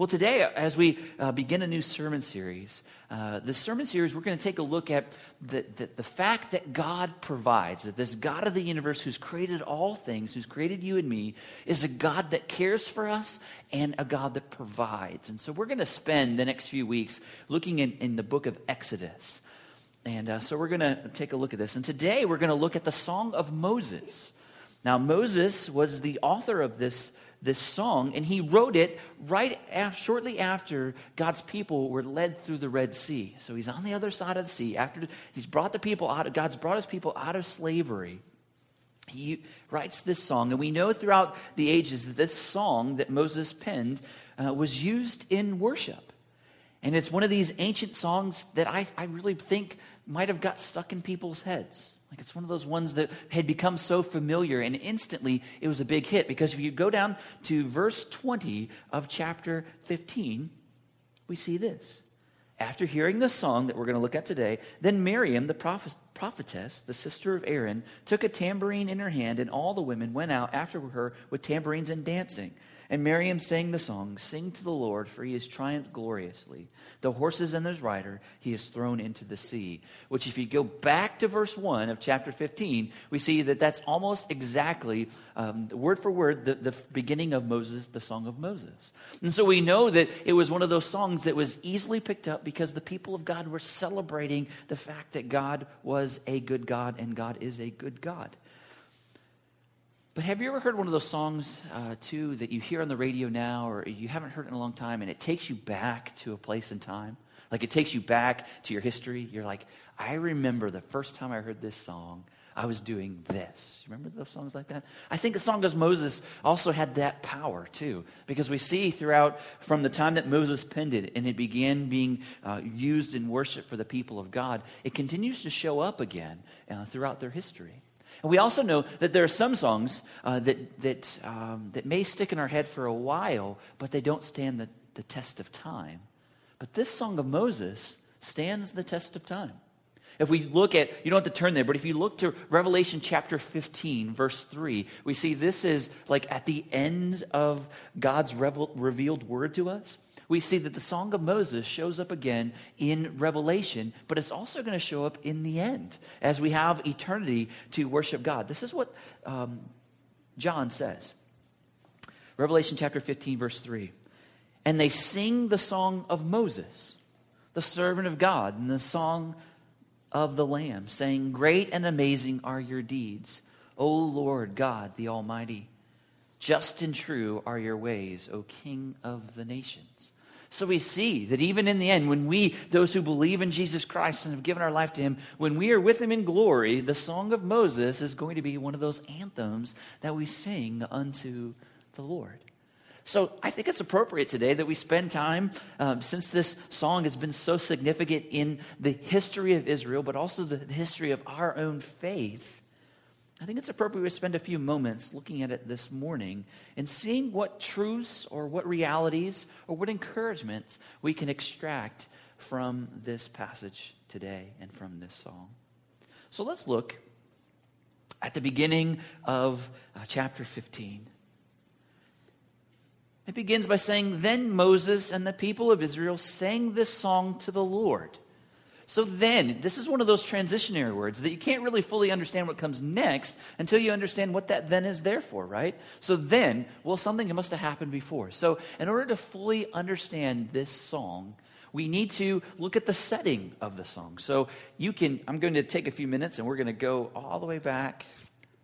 Well, today, as we uh, begin a new sermon series, uh, the sermon series, we're going to take a look at the, the, the, fact that God provides, that this God of the universe who's created all things, who's created you and me, is a God that cares for us and a God that provides. And so we're going to spend the next few weeks looking in, in the book of Exodus. And uh, so we're going to take a look at this. And today we're going to look at the Song of Moses. Now, Moses was the author of this this song, and he wrote it right shortly after God's people were led through the Red Sea. So he's on the other side of the sea. After he's brought the people out, of, God's brought his people out of slavery. He writes this song, and we know throughout the ages that this song that Moses penned uh, was used in worship. And it's one of these ancient songs that I, I really think might have got stuck in people's heads. Like it's one of those ones that had become so familiar, and instantly it was a big hit. Because if you go down to verse 20 of chapter 15, we see this. After hearing the song that we're going to look at today, then Miriam, the prophet, prophetess, the sister of Aaron, took a tambourine in her hand, and all the women went out after her with tambourines and dancing. And Miriam sang the song, Sing to the Lord, for he has triumphed gloriously. The horses and his rider he has thrown into the sea. Which, if you go back to verse 1 of chapter 15, we see that that's almost exactly, um, word for word, the, the beginning of Moses, the Song of Moses. And so we know that it was one of those songs that was easily picked up because the people of God were celebrating the fact that God was a good God and God is a good God. But have you ever heard one of those songs, uh, too, that you hear on the radio now or you haven't heard in a long time and it takes you back to a place and time? Like it takes you back to your history. You're like, I remember the first time I heard this song, I was doing this. Remember those songs like that? I think the song of Moses also had that power, too, because we see throughout from the time that Moses penned it and it began being uh, used in worship for the people of God, it continues to show up again uh, throughout their history. And we also know that there are some songs uh, that, that, um, that may stick in our head for a while, but they don't stand the, the test of time. But this song of Moses stands the test of time. If we look at, you don't have to turn there, but if you look to Revelation chapter 15, verse 3, we see this is like at the end of God's revel- revealed word to us we see that the Song of Moses shows up again in Revelation, but it's also going to show up in the end as we have eternity to worship God. This is what um, John says Revelation chapter 15, verse 3. And they sing the song of Moses, the servant of God, and the song of the Lamb, saying, Great and amazing are your deeds, O Lord God the Almighty. Just and true are your ways, O King of the nations. So we see that even in the end, when we, those who believe in Jesus Christ and have given our life to Him, when we are with Him in glory, the Song of Moses is going to be one of those anthems that we sing unto the Lord. So I think it's appropriate today that we spend time, um, since this song has been so significant in the history of Israel, but also the history of our own faith I think it's appropriate to spend a few moments looking at it this morning and seeing what truths or what realities or what encouragements we can extract from this passage today and from this song. So let's look at the beginning of uh, chapter 15. It begins by saying, Then Moses and the people of Israel sang this song to the Lord. So then, this is one of those transitionary words that you can't really fully understand what comes next until you understand what that then is there for, right? So then, well, something must have happened before. So, in order to fully understand this song, we need to look at the setting of the song. So, you can, I'm going to take a few minutes and we're going to go all the way back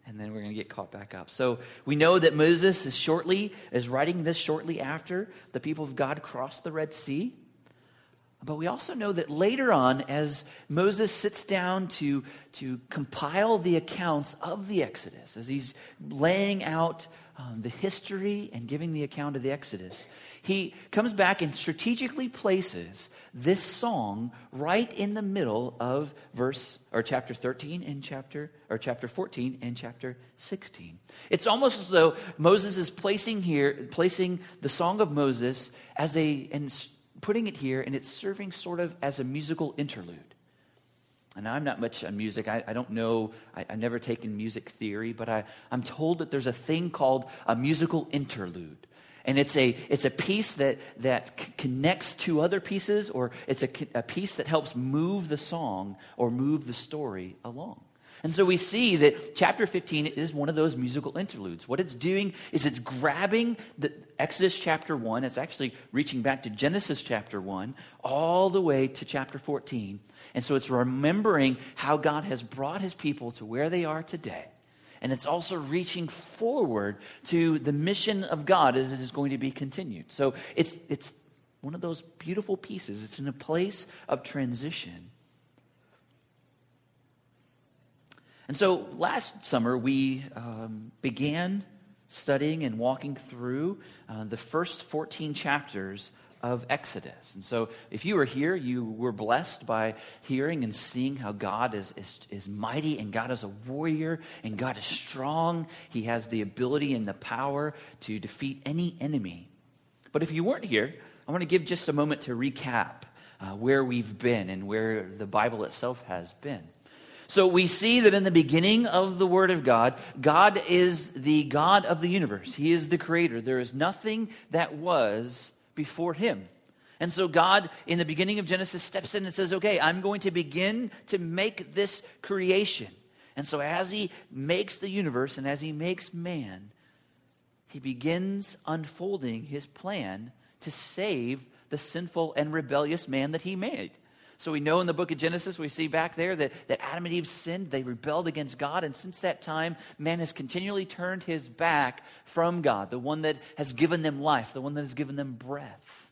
and then we're going to get caught back up. So we know that Moses is shortly is writing this shortly after the people of God crossed the Red Sea. But we also know that later on, as Moses sits down to, to compile the accounts of the Exodus, as he's laying out um, the history and giving the account of the Exodus, he comes back and strategically places this song right in the middle of verse or chapter 13 and chapter or chapter 14 and chapter 16. It's almost as though Moses is placing here placing the song of Moses as a and putting it here, and it's serving sort of as a musical interlude. And I'm not much on music. I, I don't know. I, have never taken music theory, but I, I'm told that there's a thing called a musical interlude. and it's a, it's a piece that, that c- connects two other pieces, or it's a, a piece that helps move the song or move the story along. And so we see that chapter 15 is one of those musical interludes. What it's doing is it's grabbing the Exodus chapter 1, it's actually reaching back to Genesis chapter 1, all the way to chapter 14. And so it's remembering how God has brought his people to where they are today. And it's also reaching forward to the mission of God as it is going to be continued. So it's, it's one of those beautiful pieces. It's in a place of transition And so last summer, we um, began studying and walking through uh, the first 14 chapters of Exodus. And so, if you were here, you were blessed by hearing and seeing how God is, is, is mighty and God is a warrior and God is strong. He has the ability and the power to defeat any enemy. But if you weren't here, I want to give just a moment to recap uh, where we've been and where the Bible itself has been. So we see that in the beginning of the Word of God, God is the God of the universe. He is the creator. There is nothing that was before Him. And so God, in the beginning of Genesis, steps in and says, Okay, I'm going to begin to make this creation. And so as He makes the universe and as He makes man, He begins unfolding His plan to save the sinful and rebellious man that He made. So we know in the book of Genesis, we see back there that, that Adam and Eve sinned. They rebelled against God. And since that time, man has continually turned his back from God, the one that has given them life, the one that has given them breath.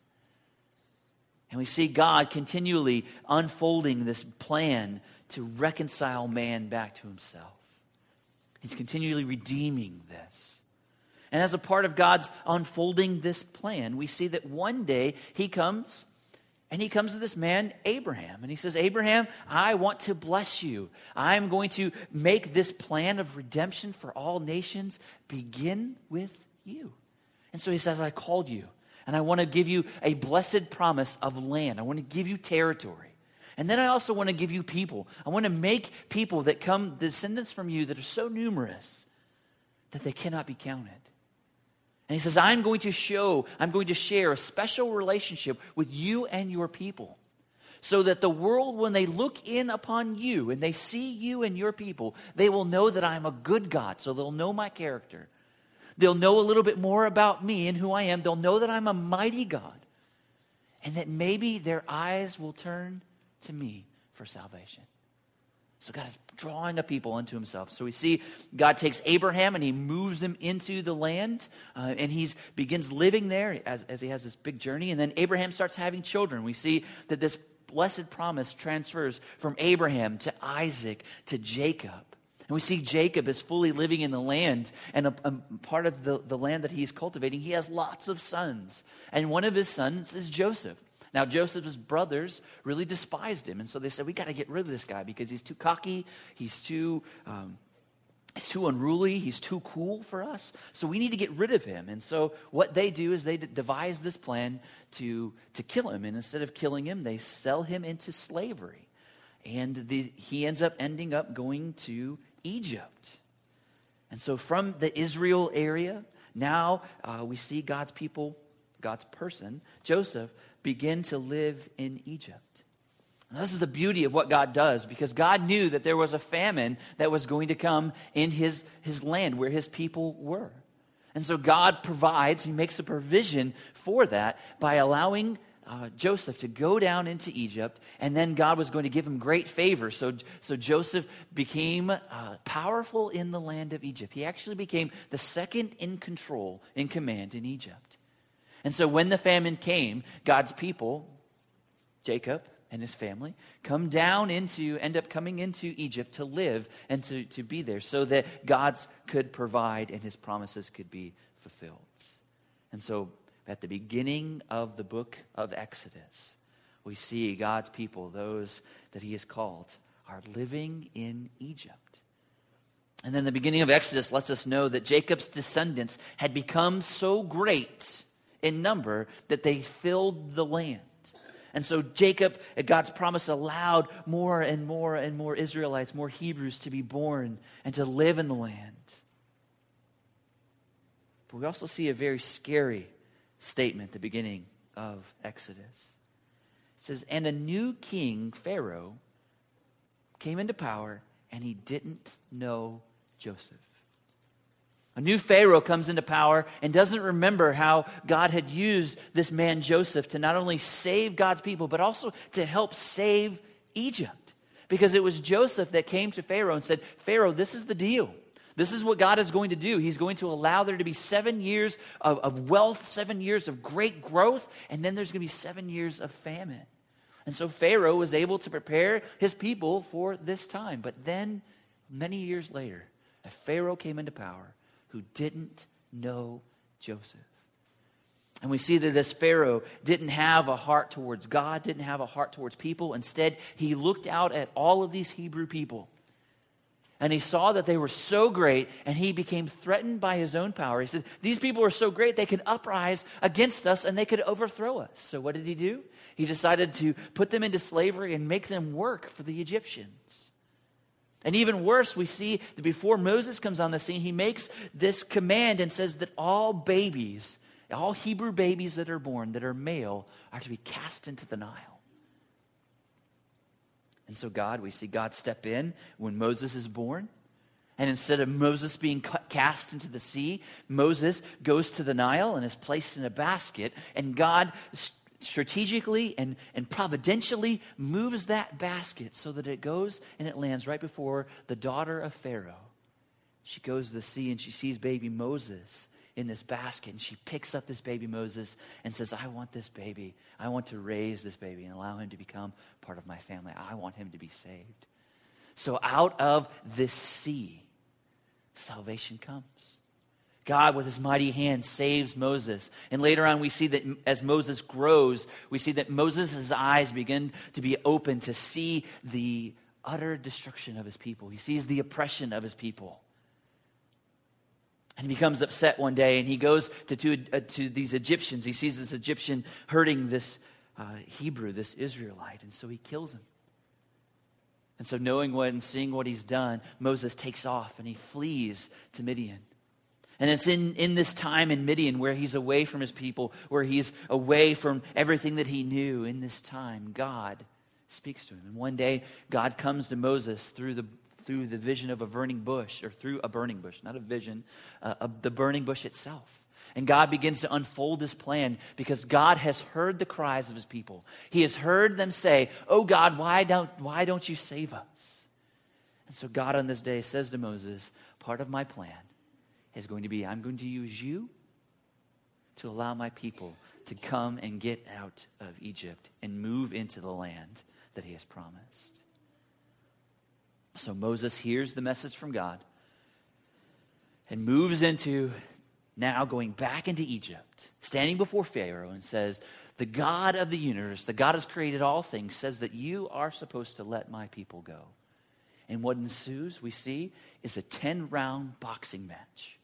And we see God continually unfolding this plan to reconcile man back to himself. He's continually redeeming this. And as a part of God's unfolding this plan, we see that one day he comes and he comes to this man, Abraham, and he says, Abraham, I want to bless you. I'm going to make this plan of redemption for all nations begin with you. And so he says, I called you, and I want to give you a blessed promise of land. I want to give you territory. And then I also want to give you people. I want to make people that come, descendants from you, that are so numerous that they cannot be counted. And he says, I'm going to show, I'm going to share a special relationship with you and your people. So that the world, when they look in upon you and they see you and your people, they will know that I'm a good God. So they'll know my character. They'll know a little bit more about me and who I am. They'll know that I'm a mighty God. And that maybe their eyes will turn to me for salvation. So God is drawing a people unto himself. So we see God takes Abraham and he moves him into the land, uh, and he begins living there as, as he has this big journey. And then Abraham starts having children. We see that this blessed promise transfers from Abraham to Isaac to Jacob. And we see Jacob is fully living in the land, and a, a, part of the, the land that he's cultivating, he has lots of sons. And one of his sons is Joseph. Now, Joseph's brothers really despised him. And so they said, We got to get rid of this guy because he's too cocky. He's too. Um, He's too unruly. He's too cool for us. So we need to get rid of him. And so what they do is they devise this plan to, to kill him. And instead of killing him, they sell him into slavery. And the, he ends up ending up going to Egypt. And so from the Israel area, now uh, we see God's people, God's person, Joseph, begin to live in Egypt. This is the beauty of what God does because God knew that there was a famine that was going to come in his, his land where his people were. And so God provides, he makes a provision for that by allowing uh, Joseph to go down into Egypt, and then God was going to give him great favor. So, so Joseph became uh, powerful in the land of Egypt. He actually became the second in control, in command in Egypt. And so when the famine came, God's people, Jacob and his family, come down into, end up coming into Egypt to live and to, to be there so that God's could provide and his promises could be fulfilled. And so at the beginning of the book of Exodus, we see God's people, those that he has called, are living in Egypt. And then the beginning of Exodus lets us know that Jacob's descendants had become so great in number that they filled the land. And so Jacob, at God's promise, allowed more and more and more Israelites, more Hebrews to be born and to live in the land. But we also see a very scary statement, at the beginning of Exodus. It says, And a new king, Pharaoh, came into power, and he didn't know Joseph. A new Pharaoh comes into power and doesn't remember how God had used this man Joseph to not only save God's people, but also to help save Egypt. Because it was Joseph that came to Pharaoh and said, Pharaoh, this is the deal. This is what God is going to do. He's going to allow there to be seven years of, of wealth, seven years of great growth, and then there's going to be seven years of famine. And so Pharaoh was able to prepare his people for this time. But then, many years later, a Pharaoh came into power who didn't know Joseph. And we see that this Pharaoh didn't have a heart towards God, didn't have a heart towards people. Instead, he looked out at all of these Hebrew people. And he saw that they were so great, and he became threatened by his own power. He said, These people are so great, they could uprise against us and they could overthrow us. So, what did he do? He decided to put them into slavery and make them work for the Egyptians. And even worse, we see that before Moses comes on the scene, he makes this command and says that all babies, all Hebrew babies that are born, that are male, are to be cast into the Nile. And so, God, we see God step in when Moses is born. And instead of Moses being cast into the sea, Moses goes to the Nile and is placed in a basket. And God strategically and, and providentially moves that basket so that it goes and it lands right before the daughter of Pharaoh. She goes to the sea and she sees baby Moses in this basket and she picks up this baby Moses and says, I want this baby. I want to raise this baby and allow him to become part of my family. I want him to be saved. So out of this sea, salvation comes. God, with his mighty hand, saves Moses. And later on, we see that as Moses grows, we see that Moses' eyes begin to be open to see the utter destruction of his people. He sees the oppression of his people. And he becomes upset one day and he goes to, uh, to these Egyptians. He sees this Egyptian hurting this uh, Hebrew, this Israelite, and so he kills him. And so, knowing what and seeing what he's done, Moses takes off and he flees to Midian. And it's in, in this time in Midian where he's away from his people, where he's away from everything that he knew. In this time, God speaks to him. And one day, God comes to Moses through the, through the vision of a burning bush, or through a burning bush, not a vision, uh, of the burning bush itself. And God begins to unfold his plan because God has heard the cries of his people. He has heard them say, Oh God, why don't, why don't you save us? And so God on this day says to Moses, Part of my plan is going to be I'm going to use you to allow my people to come and get out of Egypt and move into the land that he has promised. So Moses hears the message from God and moves into now going back into Egypt, standing before Pharaoh and says, The God of the universe, the God has created all things, says that you are supposed to let my people go. And what ensues, we see, is a 10 round boxing match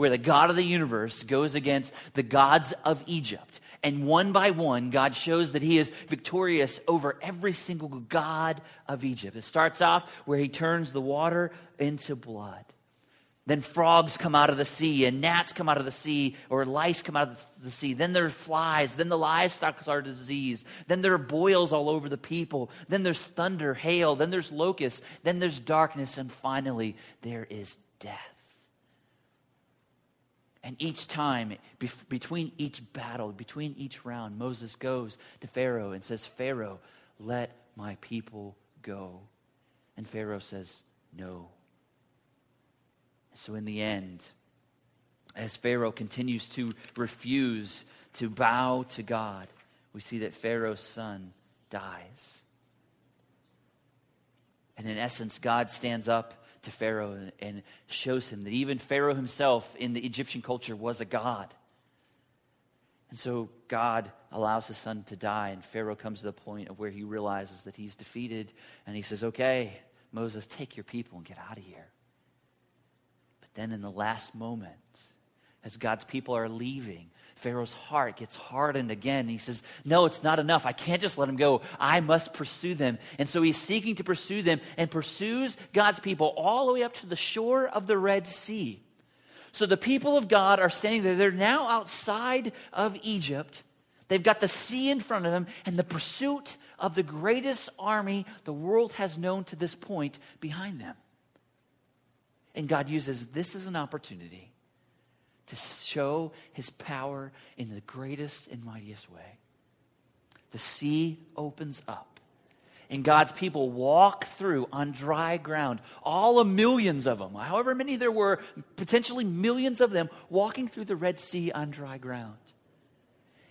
where the God of the universe goes against the gods of Egypt. And one by one, God shows that he is victorious over every single god of Egypt. It starts off where he turns the water into blood. Then frogs come out of the sea, and gnats come out of the sea, or lice come out of the sea. Then there are flies. Then the livestock are diseased. Then there are boils all over the people. Then there's thunder, hail. Then there's locusts. Then there's darkness. And finally, there is death. And each time, between each battle, between each round, Moses goes to Pharaoh and says, Pharaoh, let my people go. And Pharaoh says, No. So, in the end, as Pharaoh continues to refuse to bow to God, we see that Pharaoh's son dies. And in essence, God stands up to Pharaoh and shows him that even Pharaoh himself in the Egyptian culture was a god. And so God allows his son to die, and Pharaoh comes to the point of where he realizes that he's defeated, and he says, Okay, Moses, take your people and get out of here. But then in the last moment, as God's people are leaving, Pharaoh's heart gets hardened again. He says, No, it's not enough. I can't just let them go. I must pursue them. And so he's seeking to pursue them and pursues God's people all the way up to the shore of the Red Sea. So the people of God are standing there. They're now outside of Egypt. They've got the sea in front of them and the pursuit of the greatest army the world has known to this point behind them. And God uses this as an opportunity to show his power in the greatest and mightiest way. The sea opens up and God's people walk through on dry ground. All of millions of them, however many there were, potentially millions of them, walking through the Red Sea on dry ground.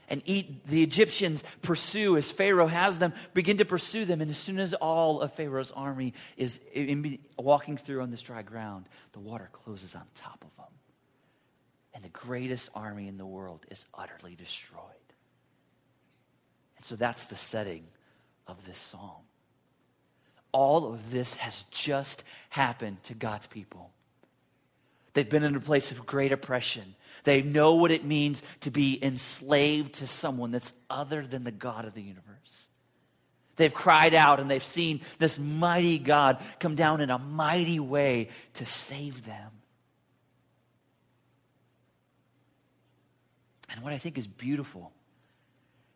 And the Egyptians pursue as Pharaoh has them, begin to pursue them. And as soon as all of Pharaoh's army is in, walking through on this dry ground, the water closes on top of them. And the greatest army in the world is utterly destroyed. And so that's the setting of this psalm all of this has just happened to God's people. They've been in a place of great oppression. They know what it means to be enslaved to someone that's other than the God of the universe. They've cried out and they've seen this mighty God come down in a mighty way to save them. And what I think is beautiful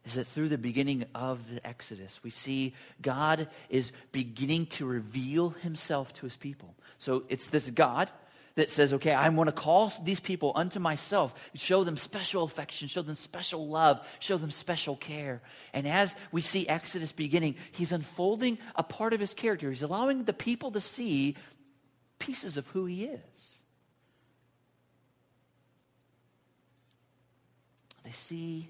is that through the beginning of the Exodus, we see God is beginning to reveal himself to his people. So it's this God that says, okay, I want to call these people unto myself, show them special affection, show them special love, show them special care. And as we see Exodus beginning, he's unfolding a part of his character. He's allowing the people to see pieces of who he is. They see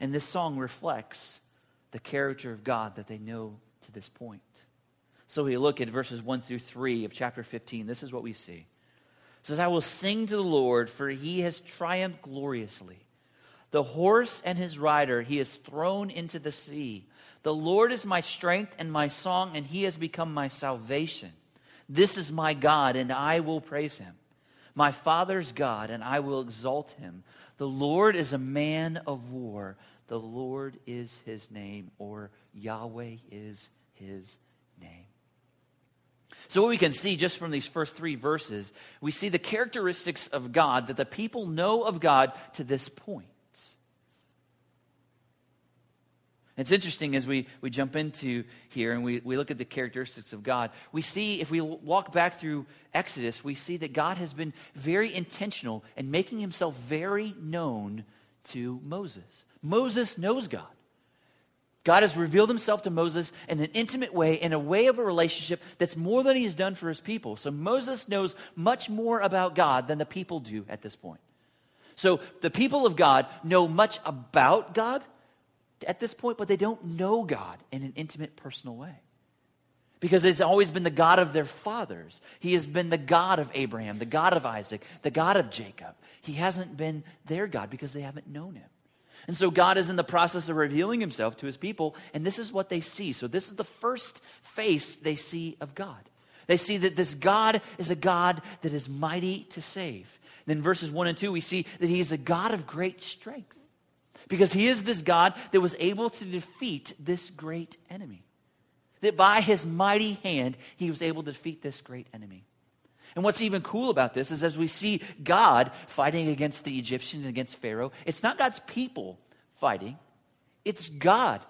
and this song reflects the character of God that they know to this point. So we look at verses 1 through 3 of chapter 15. This is what we see. It says, I will sing to the Lord, for he has triumphed gloriously. The horse and his rider he has thrown into the sea. The Lord is my strength and my song, and he has become my salvation. This is my God, and I will praise him. My Father's God, and I will exalt him. The Lord is a man of war. The Lord is his name, or Yahweh is his name. So, what we can see just from these first three verses, we see the characteristics of God that the people know of God to this point. It's interesting as we, we jump into here and we, we look at the characteristics of God. We see, if we walk back through Exodus, we see that God has been very intentional in making himself very known to Moses. Moses knows God. God has revealed himself to Moses in an intimate way, in a way of a relationship that's more than he has done for his people. So Moses knows much more about God than the people do at this point. So the people of God know much about God at this point, but they don't know God in an intimate, personal way. Because it's always been the God of their fathers. He has been the God of Abraham, the God of Isaac, the God of Jacob. He hasn't been their God because they haven't known him. And so God is in the process of revealing himself to his people, and this is what they see. So, this is the first face they see of God. They see that this God is a God that is mighty to save. Then, verses 1 and 2, we see that he is a God of great strength because he is this God that was able to defeat this great enemy. That by his mighty hand, he was able to defeat this great enemy. And what's even cool about this is as we see God fighting against the Egyptians and against Pharaoh, it's not God's people fighting, it's God.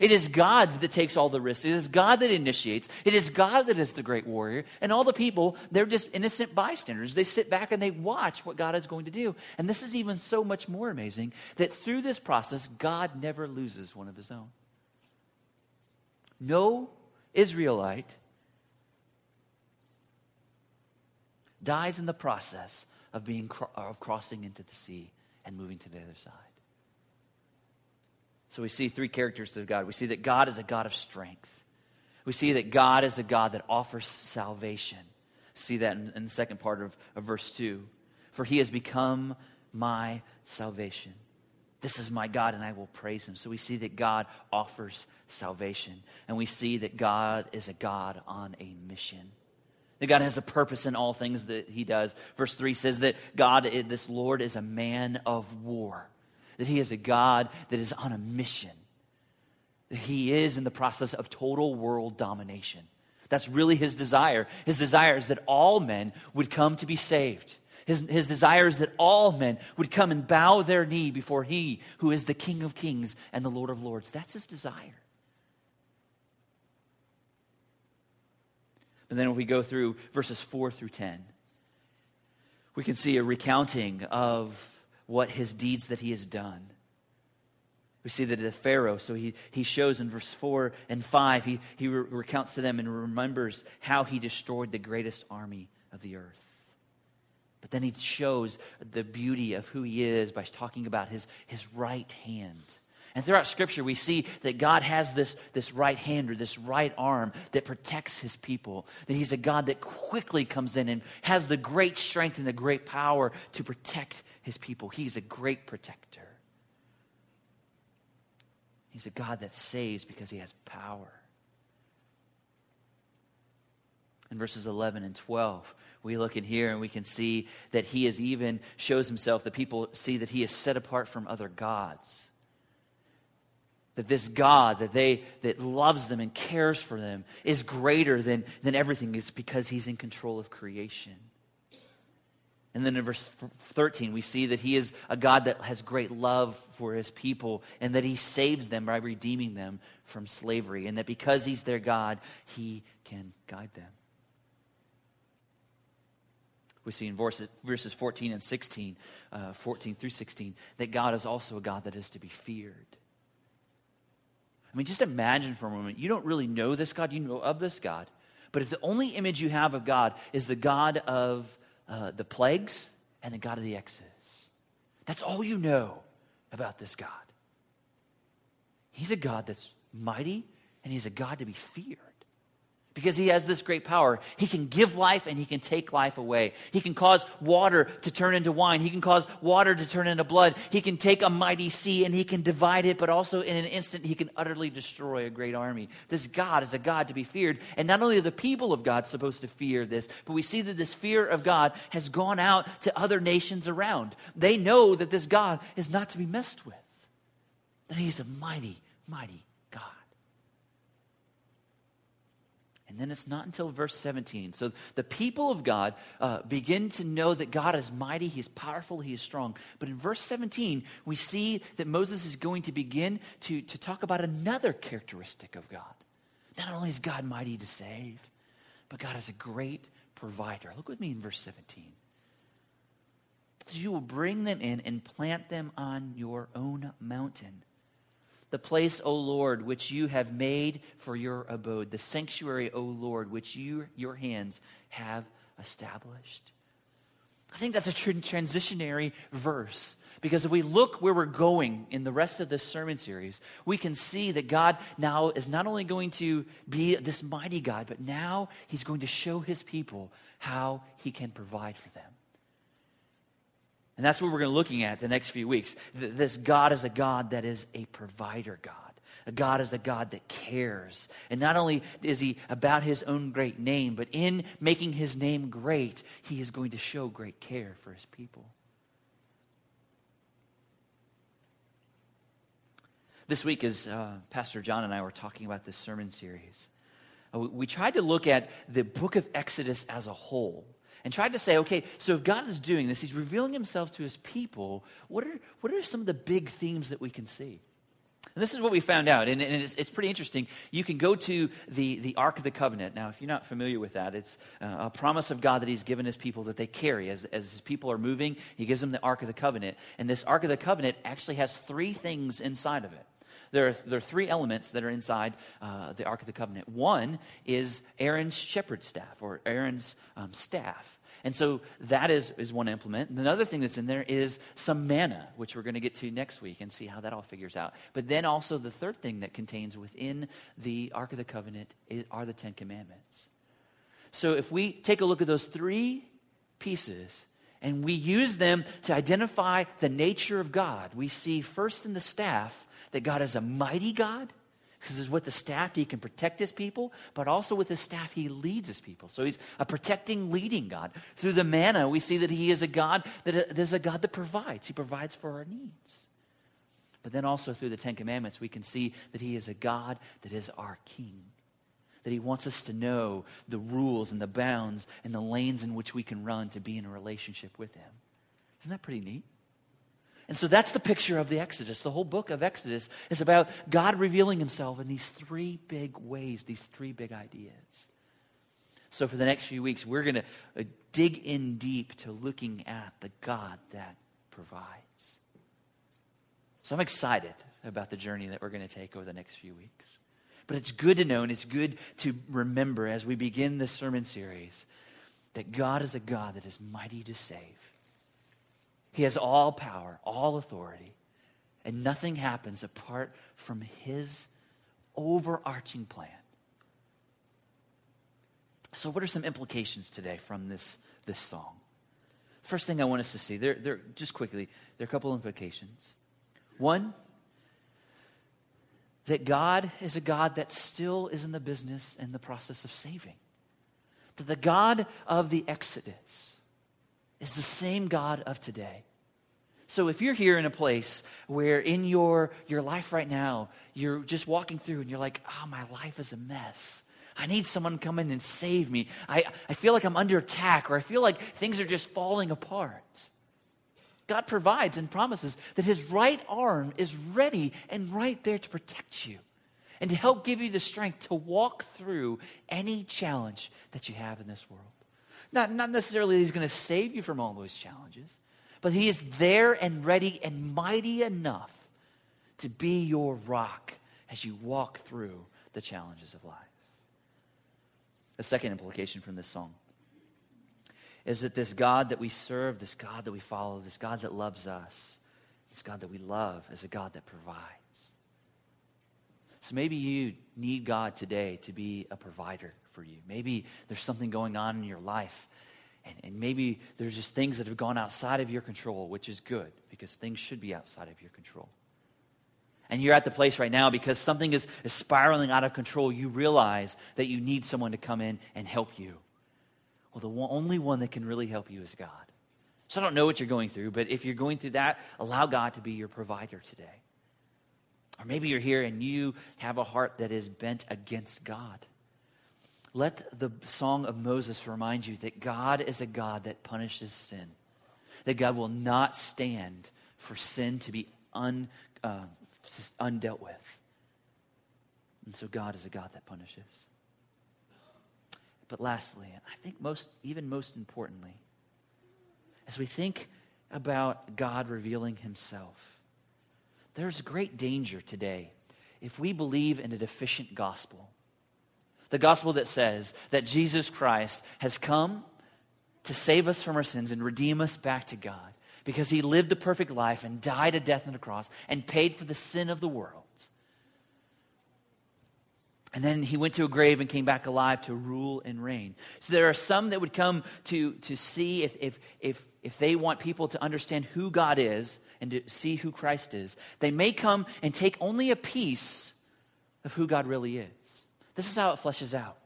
It is God that takes all the risks. It is God that initiates. It is God that is the great warrior. And all the people, they're just innocent bystanders. They sit back and they watch what God is going to do. And this is even so much more amazing that through this process, God never loses one of his own. No Israelite dies in the process of being of crossing into the sea and moving to the other side. So we see three characters of God. We see that God is a God of strength. We see that God is a God that offers salvation. See that in, in the second part of, of verse 2. For he has become my salvation. This is my God, and I will praise him. So we see that God offers salvation. And we see that God is a God on a mission. That God has a purpose in all things that he does. Verse 3 says that God, eh, this Lord, is a man of war that He is a God that is on a mission, that He is in the process of total world domination. That's really His desire. His desire is that all men would come to be saved. His, his desire is that all men would come and bow their knee before He who is the King of kings and the Lord of lords. That's His desire. But then if we go through verses 4 through 10, we can see a recounting of what his deeds that he has done. We see that the Pharaoh, so he, he shows in verse 4 and 5, he, he re- recounts to them and remembers how he destroyed the greatest army of the earth. But then he shows the beauty of who he is by talking about his, his right hand. And throughout Scripture, we see that God has this, this right hand or this right arm that protects his people. That he's a God that quickly comes in and has the great strength and the great power to protect his people. He's a great protector. He's a God that saves because he has power. In verses 11 and 12, we look in here and we can see that he is even shows himself, the people see that he is set apart from other gods that this God that they that loves them and cares for them is greater than, than everything. It's because he's in control of creation. And then in verse 13, we see that he is a God that has great love for his people and that he saves them by redeeming them from slavery. And that because he's their God, he can guide them. We see in verses, verses 14 and 16, uh, 14 through 16, that God is also a God that is to be feared. I mean, just imagine for a moment. You don't really know this God, you know of this God. But if the only image you have of God is the God of uh, the plagues and the God of the Exodus, that's all you know about this God. He's a God that's mighty and he's a God to be feared because he has this great power. He can give life and he can take life away. He can cause water to turn into wine. He can cause water to turn into blood. He can take a mighty sea and he can divide it, but also in an instant, he can utterly destroy a great army. This God is a God to be feared. And not only are the people of God supposed to fear this, but we see that this fear of God has gone out to other nations around. They know that this God is not to be messed with, that he's a mighty, mighty And then it's not until verse 17. So the people of God uh, begin to know that God is mighty, He is powerful, He is strong. But in verse 17, we see that Moses is going to begin to, to talk about another characteristic of God. Not only is God mighty to save, but God is a great provider. Look with me in verse 17. So you will bring them in and plant them on your own mountain the place, O Lord, which you have made for your abode, the sanctuary, O Lord, which you, your hands have established. I think that's a transitionary verse because if we look where we're going in the rest of this sermon series, we can see that God now is not only going to be this mighty God, but now he's going to show his people how he can provide for them. And that's what we're going to be looking at the next few weeks. This God is a God that is a provider God. A God is a God that cares. And not only is he about his own great name, but in making his name great, he is going to show great care for his people. This week, as uh, Pastor John and I were talking about this sermon series, uh, we tried to look at the book of Exodus as a whole and tried to say, okay, so if God is doing this, He's revealing Himself to His people, what are, what are some of the big themes that we can see? And this is what we found out, and, and it's, it's, pretty interesting. You can go to the, the Ark of the Covenant. Now, if you're not familiar with that, it's uh, a promise of God that He's given His people that they carry. As, as His people are moving, He gives them the Ark of the Covenant. And this Ark of the Covenant actually has three things inside of it. There are, there are three elements that are inside uh, the Ark of the Covenant. One is Aaron's shepherd staff, or Aaron's um, staff. And so that is, is one implement. And another thing that's in there is some manna, which we're going to get to next week and see how that all figures out. But then also the third thing that contains within the Ark of the Covenant are the Ten Commandments. So if we take a look at those three pieces and we use them to identify the nature of God, we see first in the staff that God is a mighty God because with the staff, he can protect his people, but also with his staff, he leads his people. So he's a protecting, leading God. Through the manna, we see that he is a God that uh, there's a God that provides. He provides for our needs. But then also through the Ten Commandments, we can see that he is a God that is our king that He wants us to know the rules and the bounds and the lanes in which we can run to be in a relationship with Him. Isn't that pretty neat? And so that's the picture of the Exodus. The whole book of Exodus is about God revealing Himself in these three big ways, these three big ideas. So, for the next few weeks, we're going to uh, dig in deep to looking at the God that provides. So, I'm excited about the journey that we're going to take over the next few weeks. But it's good to know and it's good to remember as we begin this sermon series that God is a God that is mighty to save. He has all power, all authority, and nothing happens apart from His overarching plan. So, what are some implications today from this, this song? First thing I want us to see, there, there, just quickly, there are a couple implications. One, that God is a God that still is in the business and the process of saving. That the God of the Exodus is the same God of today. So if you're here in a place where in your, your life right now, you're just walking through and you're like, oh, my life is a mess. I need someone to come in and save me. I, I feel like I'm under attack or I feel like things are just falling apart. God provides and promises that his right arm is ready and right there to protect you and to help give you the strength to walk through any challenge that you have in this world. Not, not necessarily that he's going to save you from all those challenges, but he is there and ready and mighty enough to be your rock as you walk through the challenges of life. The second implication from this song is that this God that we serve, this God that we follow, this God that loves us, this God that we love is a God that provides. So maybe you need God today to be a provider for you. Maybe there's something going on in your life, and, and maybe there's just things that have gone outside of your control, which is good because things should be outside of your control and you're at the place right now because something is, is spiraling out of control, you realize that you need someone to come in and help you. Well, the one, only one that can really help you is God. So I don't know what you're going through, but if you're going through that, allow God to be your provider today. Or maybe you're here and you have a heart that is bent against God. Let the song of Moses remind you that God is a God that punishes sin, that God will not stand for sin to be un, uh, undealt with. And so God is a God that punishes. But lastly, and I think most, even most importantly, as we think about God revealing himself, there's great danger today if we believe in a deficient gospel. The gospel that says that Jesus Christ has come to save us from our sins and redeem us back to God because he lived a perfect life and died a death on the cross and paid for the sin of the world. And then he went to a grave and came back alive to rule and reign. So there are some that would come to, to see if, if, if, if they want people to understand who God is and to see who Christ is. They may come and take only a piece of who God really is. This is how it fleshes out.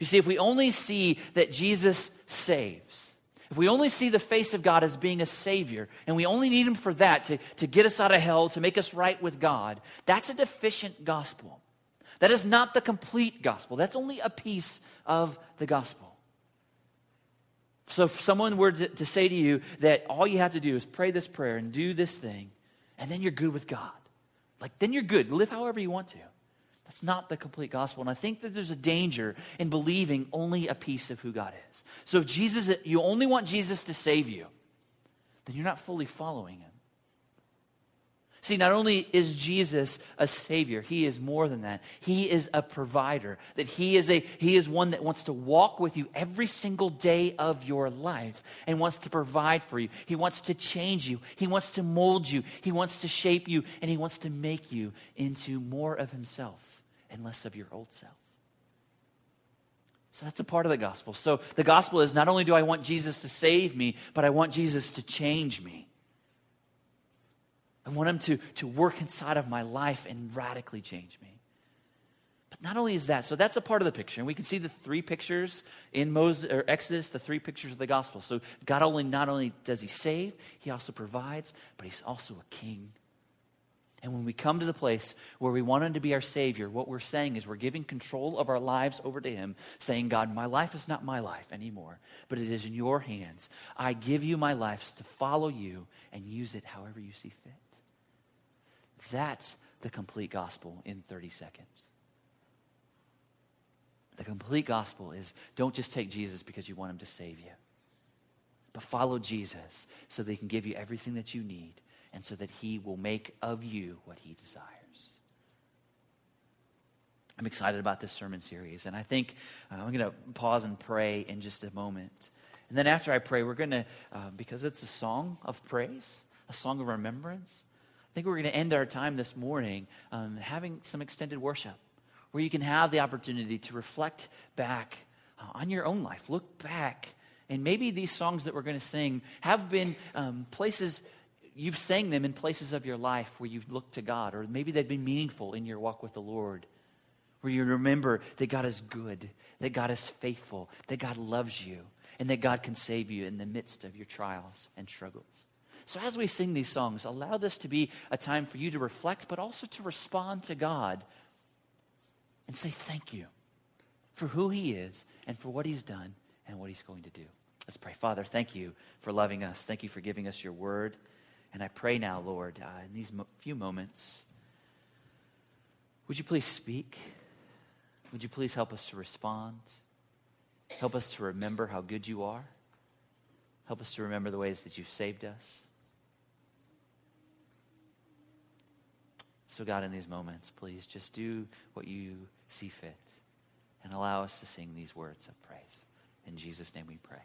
You see, if we only see that Jesus saves, if we only see the face of God as being a Savior, and we only need Him for that, to, to get us out of hell, to make us right with God, that's a deficient gospel. That is not the complete gospel. That's only a piece of the gospel. So if someone were to, to say to you that all you have to do is pray this prayer and do this thing, and then you're good with God, like then you're good. Live however you want to. That's not the complete gospel. And I think that there's a danger in believing only a piece of who God is. So if Jesus, you only want Jesus to save you, then you're not fully following him. See, not only is Jesus a savior, he is more than that. He is a provider. That he is a he is one that wants to walk with you every single day of your life and wants to provide for you. He wants to change you. He wants to mold you. He wants to shape you and he wants to make you into more of himself and less of your old self. So that's a part of the gospel. So the gospel is not only do I want Jesus to save me, but I want Jesus to change me. I want him to, to work inside of my life and radically change me. But not only is that, so that's a part of the picture. And we can see the three pictures in Moses or Exodus, the three pictures of the gospel. So God only not only does he save, he also provides, but he's also a king. And when we come to the place where we want Him to be our Savior, what we're saying is we're giving control of our lives over to Him, saying, God, my life is not my life anymore, but it is in your hands. I give you my life to follow you and use it however you see fit. That's the complete gospel in 30 seconds. The complete gospel is don't just take Jesus because you want Him to save you, but follow Jesus so that He can give you everything that you need and so that He will make of you what He desires. I'm excited about this sermon series, and I think uh, I'm going to pause and pray in just a moment. And then after I pray, we're going to, uh, because it's a song of praise, a song of remembrance, I think we're going to end our time this morning um, having some extended worship where you can have the opportunity to reflect back uh, on your own life. Look back. And maybe these songs that we're going to sing have been um, places you've sang them in places of your life where you've looked to God, or maybe they've been meaningful in your walk with the Lord, where you remember that God is good, that God is faithful, that God loves you, and that God can save you in the midst of your trials and struggles. So, as we sing these songs, allow this to be a time for you to reflect, but also to respond to God and say thank you for who He is and for what He's done and what He's going to do. Let's pray. Father, thank you for loving us. Thank you for giving us your word. And I pray now, Lord, uh, in these mo- few moments, would you please speak? Would you please help us to respond? Help us to remember how good you are. Help us to remember the ways that you've saved us. So, God, in these moments, please just do what you see fit and allow us to sing these words of praise. In Jesus' name we pray.